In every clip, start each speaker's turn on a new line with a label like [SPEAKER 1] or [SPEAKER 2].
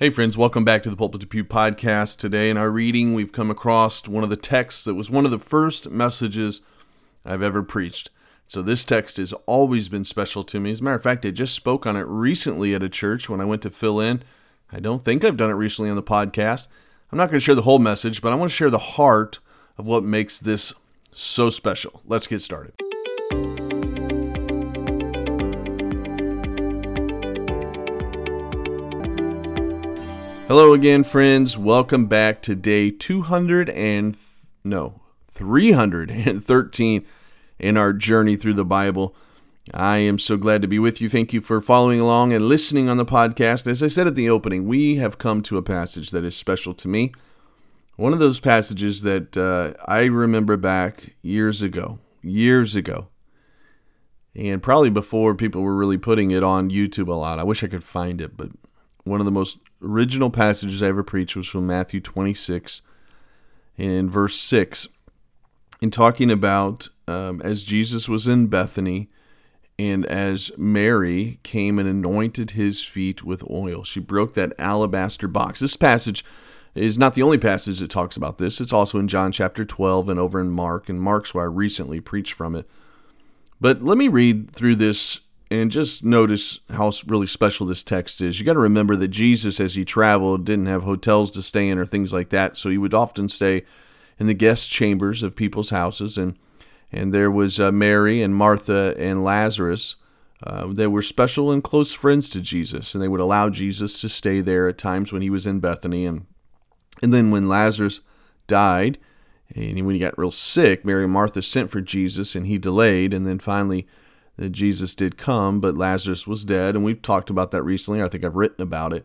[SPEAKER 1] Hey, friends, welcome back to the Pulpit to Pew podcast. Today, in our reading, we've come across one of the texts that was one of the first messages I've ever preached. So, this text has always been special to me. As a matter of fact, I just spoke on it recently at a church when I went to fill in. I don't think I've done it recently on the podcast. I'm not going to share the whole message, but I want to share the heart of what makes this so special. Let's get started. Hello again, friends. Welcome back to day 200 and no, 313 in our journey through the Bible. I am so glad to be with you. Thank you for following along and listening on the podcast. As I said at the opening, we have come to a passage that is special to me. One of those passages that uh, I remember back years ago, years ago, and probably before people were really putting it on YouTube a lot. I wish I could find it, but one of the most original passages I ever preached was from Matthew 26 in verse 6. In talking about um, as Jesus was in Bethany and as Mary came and anointed his feet with oil, she broke that alabaster box. This passage is not the only passage that talks about this. It's also in John chapter 12 and over in Mark, and Mark's where I recently preached from it. But let me read through this and just notice how really special this text is. You got to remember that Jesus, as he traveled, didn't have hotels to stay in or things like that, so he would often stay in the guest chambers of people's houses. And and there was uh, Mary and Martha and Lazarus. Uh, they were special and close friends to Jesus, and they would allow Jesus to stay there at times when he was in Bethany. And and then when Lazarus died, and when he got real sick, Mary and Martha sent for Jesus, and he delayed, and then finally that Jesus did come, but Lazarus was dead, and we've talked about that recently. I think I've written about it.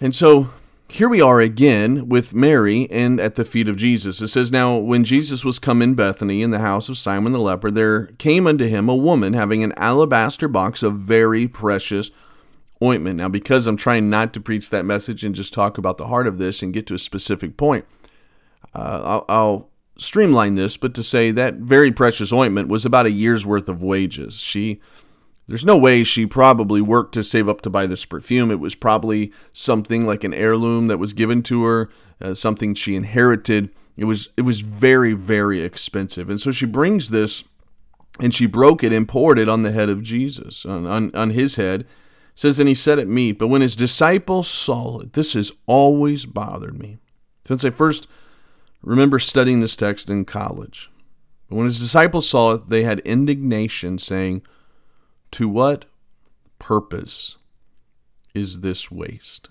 [SPEAKER 1] And so here we are again with Mary and at the feet of Jesus. It says, Now, when Jesus was come in Bethany in the house of Simon the leper, there came unto him a woman having an alabaster box of very precious ointment. Now, because I'm trying not to preach that message and just talk about the heart of this and get to a specific point, uh, I'll, I'll streamline this, but to say that very precious ointment was about a year's worth of wages. She there's no way she probably worked to save up to buy this perfume. It was probably something like an heirloom that was given to her, uh, something she inherited. It was it was very very expensive, and so she brings this, and she broke it and poured it on the head of Jesus, on on, on his head. It says, and he said it meat. But when his disciples saw it, this has always bothered me since I first remember studying this text in college. But when his disciples saw it, they had indignation, saying, To what purpose is this waste?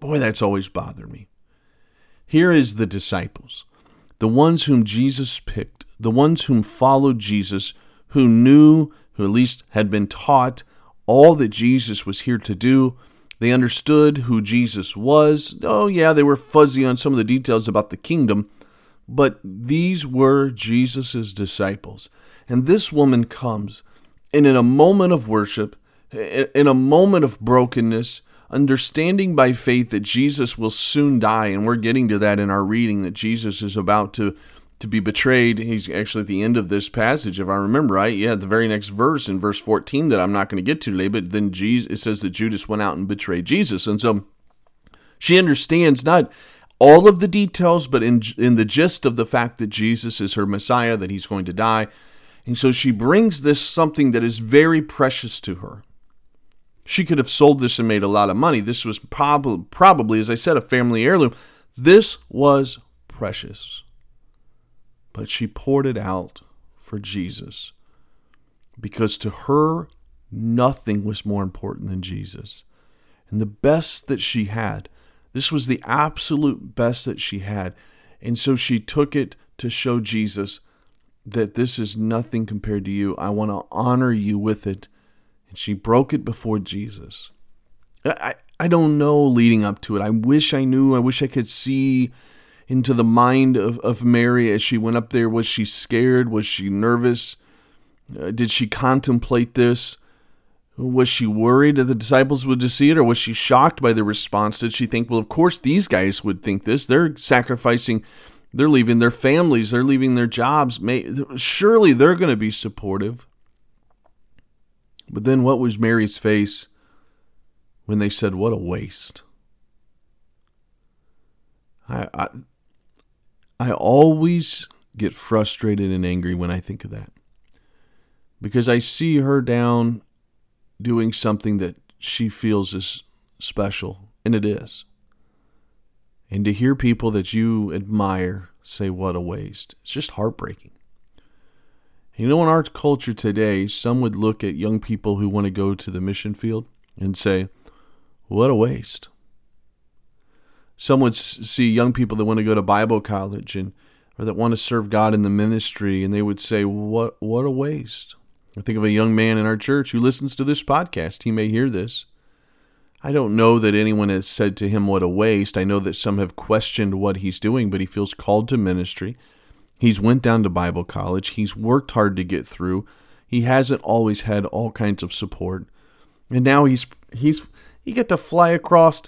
[SPEAKER 1] Boy, that's always bothered me. Here is the disciples, the ones whom Jesus picked, the ones whom followed Jesus, who knew, who at least had been taught all that Jesus was here to do, they understood who Jesus was. Oh, yeah, they were fuzzy on some of the details about the kingdom, but these were Jesus' disciples. And this woman comes, and in a moment of worship, in a moment of brokenness, understanding by faith that Jesus will soon die, and we're getting to that in our reading that Jesus is about to to be betrayed. He's actually at the end of this passage, if I remember right. Yeah, the very next verse in verse 14 that I'm not going to get to today, but then Jesus, it says that Judas went out and betrayed Jesus. And so she understands not all of the details, but in, in the gist of the fact that Jesus is her Messiah, that he's going to die. And so she brings this something that is very precious to her. She could have sold this and made a lot of money. This was prob- probably, as I said, a family heirloom. This was precious but she poured it out for Jesus because to her, nothing was more important than Jesus. And the best that she had, this was the absolute best that she had. And so she took it to show Jesus that this is nothing compared to you. I want to honor you with it. And she broke it before Jesus. I, I don't know leading up to it. I wish I knew. I wish I could see into the mind of, of Mary as she went up there? Was she scared? Was she nervous? Uh, did she contemplate this? Was she worried that the disciples would see it, or was she shocked by the response? Did she think, well, of course these guys would think this? They're sacrificing, they're leaving their families, they're leaving their jobs. Surely they're going to be supportive. But then what was Mary's face when they said, What a waste. I, I, I always get frustrated and angry when I think of that because I see her down doing something that she feels is special, and it is. And to hear people that you admire say, What a waste, it's just heartbreaking. You know, in our culture today, some would look at young people who want to go to the mission field and say, What a waste. Some would see young people that want to go to Bible college and or that want to serve God in the ministry, and they would say, "What what a waste." I think of a young man in our church who listens to this podcast. He may hear this. I don't know that anyone has said to him, What a waste. I know that some have questioned what he's doing, but he feels called to ministry. He's went down to Bible college. He's worked hard to get through. He hasn't always had all kinds of support. And now he's he's he get to fly across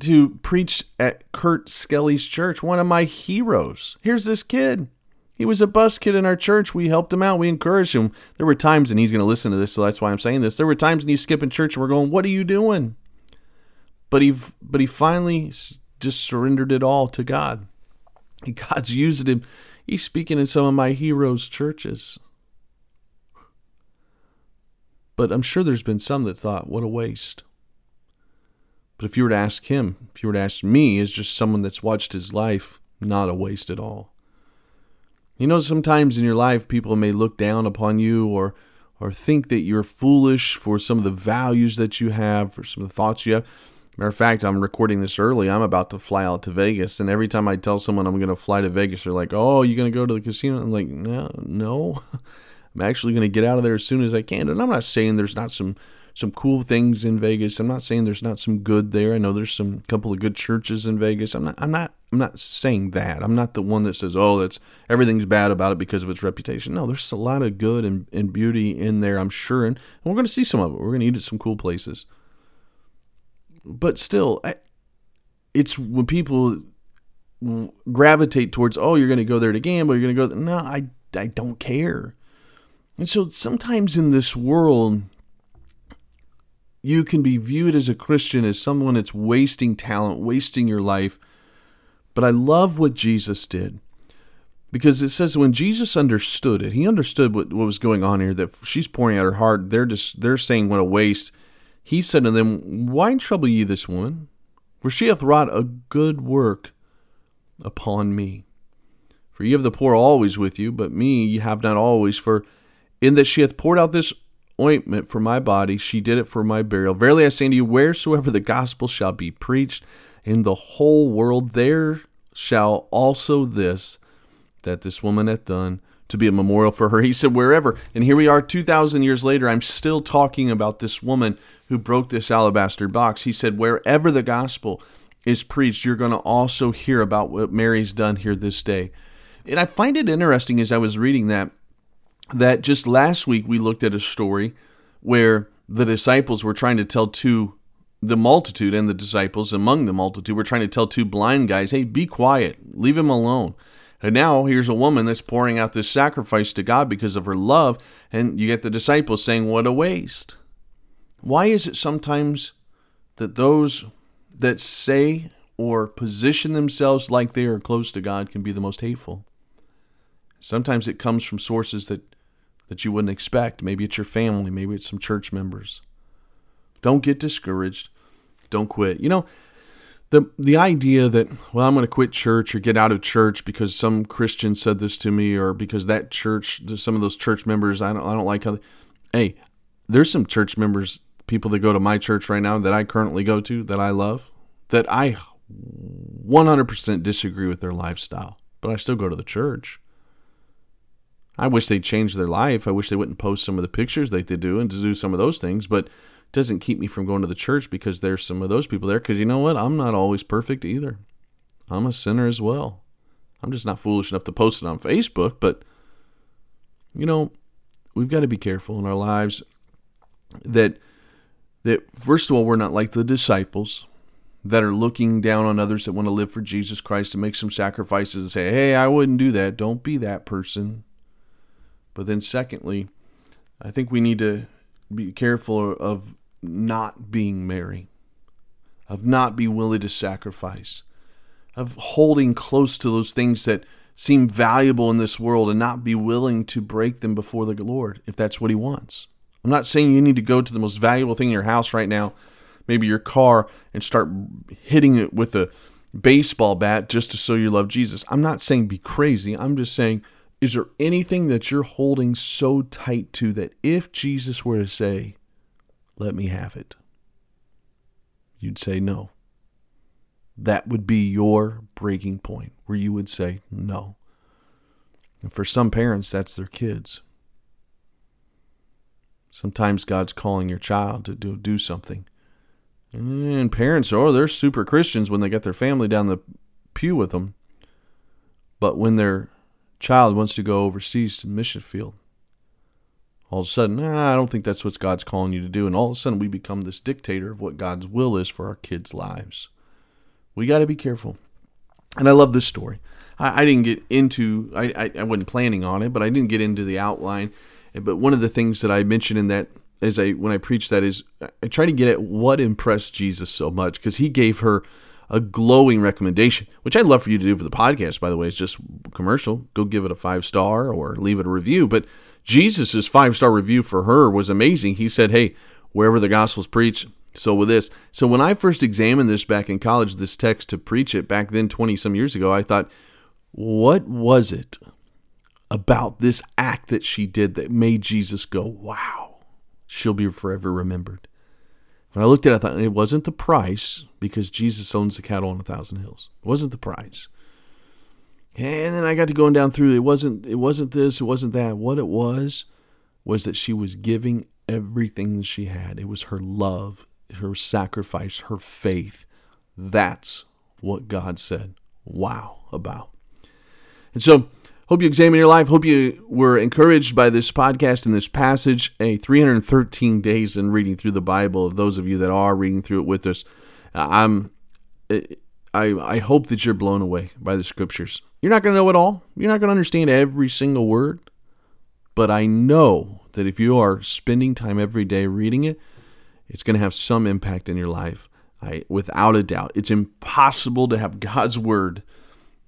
[SPEAKER 1] to preach at Kurt Skelly's church, one of my heroes. Here's this kid. He was a bus kid in our church. We helped him out. We encouraged him. There were times, and he's going to listen to this, so that's why I'm saying this. There were times when he's skipping church, and we're going, "What are you doing?" But he, but he finally just surrendered it all to God. God's using him. He's speaking in some of my heroes' churches. But I'm sure there's been some that thought, "What a waste." But if you were to ask him, if you were to ask me, is just someone that's watched his life, not a waste at all. You know, sometimes in your life, people may look down upon you or or think that you're foolish for some of the values that you have, for some of the thoughts you have. Matter of fact, I'm recording this early. I'm about to fly out to Vegas, and every time I tell someone I'm going to fly to Vegas, they're like, "Oh, you're going to go to the casino?" I'm like, "No, no. I'm actually going to get out of there as soon as I can." And I'm not saying there's not some some cool things in Vegas. I'm not saying there's not some good there. I know there's some couple of good churches in Vegas. I'm not I'm not I'm not saying that. I'm not the one that says, "Oh, that's everything's bad about it because of its reputation." No, there's a lot of good and, and beauty in there, I'm sure, and, and we're going to see some of it. We're going to eat at some cool places. But still, I, it's when people gravitate towards, "Oh, you're going to go there to gamble, you're going to go." There. No, I I don't care. And so sometimes in this world, you can be viewed as a Christian as someone that's wasting talent, wasting your life. But I love what Jesus did. Because it says when Jesus understood it, he understood what, what was going on here, that she's pouring out her heart. They're just they're saying what a waste. He said to them, Why trouble ye this woman? For she hath wrought a good work upon me. For ye have the poor always with you, but me ye have not always. For in that she hath poured out this ointment for my body. She did it for my burial. Verily I say unto you, wheresoever the gospel shall be preached in the whole world, there shall also this that this woman hath done to be a memorial for her. He said, wherever. And here we are 2,000 years later. I'm still talking about this woman who broke this alabaster box. He said, wherever the gospel is preached, you're going to also hear about what Mary's done here this day. And I find it interesting as I was reading that that just last week we looked at a story where the disciples were trying to tell two the multitude and the disciples among the multitude were trying to tell two blind guys, "Hey, be quiet. Leave him alone." And now here's a woman that's pouring out this sacrifice to God because of her love, and you get the disciples saying, "What a waste." Why is it sometimes that those that say or position themselves like they are close to God can be the most hateful? Sometimes it comes from sources that that you wouldn't expect. Maybe it's your family, maybe it's some church members. Don't get discouraged. Don't quit. You know, the the idea that well I'm going to quit church or get out of church because some Christian said this to me or because that church some of those church members I don't I don't like how they, hey there's some church members people that go to my church right now that I currently go to that I love that I 100% disagree with their lifestyle but I still go to the church I wish they'd change their life. I wish they wouldn't post some of the pictures that they do and to do some of those things, but it doesn't keep me from going to the church because there's some of those people there. Because you know what? I'm not always perfect either. I'm a sinner as well. I'm just not foolish enough to post it on Facebook, but you know, we've got to be careful in our lives that that first of all we're not like the disciples that are looking down on others that want to live for Jesus Christ and make some sacrifices and say, "Hey, I wouldn't do that." Don't be that person. But then, secondly, I think we need to be careful of not being Mary. of not being willing to sacrifice, of holding close to those things that seem valuable in this world and not be willing to break them before the Lord if that's what He wants. I'm not saying you need to go to the most valuable thing in your house right now, maybe your car, and start hitting it with a baseball bat just to show you love Jesus. I'm not saying be crazy. I'm just saying, is there anything that you're holding so tight to that if Jesus were to say, let me have it, you'd say no? that would be your breaking point where you would say no. And for some parents, that's their kids. Sometimes God's calling your child to do, do something. And parents, oh, they're super Christians when they get their family down the pew with them. But when their child wants to go overseas to the mission field, all of a sudden, I don't think that's what God's calling you to do. And all of a sudden, we become this dictator of what God's will is for our kids' lives. We got to be careful. And I love this story. I, I didn't get into, I, I, I, wasn't planning on it, but I didn't get into the outline. But one of the things that I mentioned in that, as I when I preach that, is I try to get at what impressed Jesus so much because he gave her a glowing recommendation, which I'd love for you to do for the podcast. By the way, it's just commercial. Go give it a five star or leave it a review. But Jesus's five star review for her was amazing. He said, "Hey, wherever the gospel's preached, so with this, so when I first examined this back in college, this text to preach it back then, twenty some years ago, I thought, what was it about this act that she did that made Jesus go, wow, she'll be forever remembered? When I looked at it, I thought it wasn't the price because Jesus owns the cattle on a thousand hills. It wasn't the price. And then I got to going down through it wasn't it wasn't this, it wasn't that. What it was was that she was giving everything that she had. It was her love her sacrifice, her faith. That's what God said, wow, about. And so, hope you examine your life. Hope you were encouraged by this podcast and this passage. A 313 days in reading through the Bible. Of those of you that are reading through it with us, uh, I'm. Uh, I, I hope that you're blown away by the scriptures. You're not going to know it all. You're not going to understand every single word. But I know that if you are spending time every day reading it, it's going to have some impact in your life. I, without a doubt, it's impossible to have God's word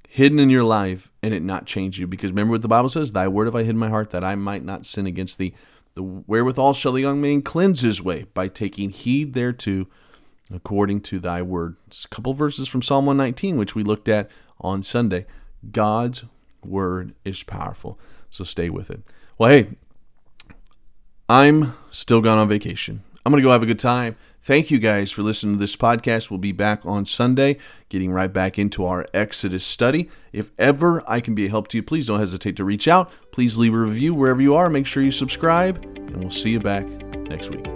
[SPEAKER 1] hidden in your life and it not change you. Because remember what the Bible says: "Thy word have I hid in my heart, that I might not sin against thee." The wherewithal shall the young man cleanse his way by taking heed thereto, according to thy word. Just a couple verses from Psalm 119, which we looked at on Sunday. God's word is powerful, so stay with it. Well, hey, I'm still gone on vacation. I'm going to go have a good time. Thank you guys for listening to this podcast. We'll be back on Sunday, getting right back into our Exodus study. If ever I can be a help to you, please don't hesitate to reach out. Please leave a review wherever you are. Make sure you subscribe, and we'll see you back next week.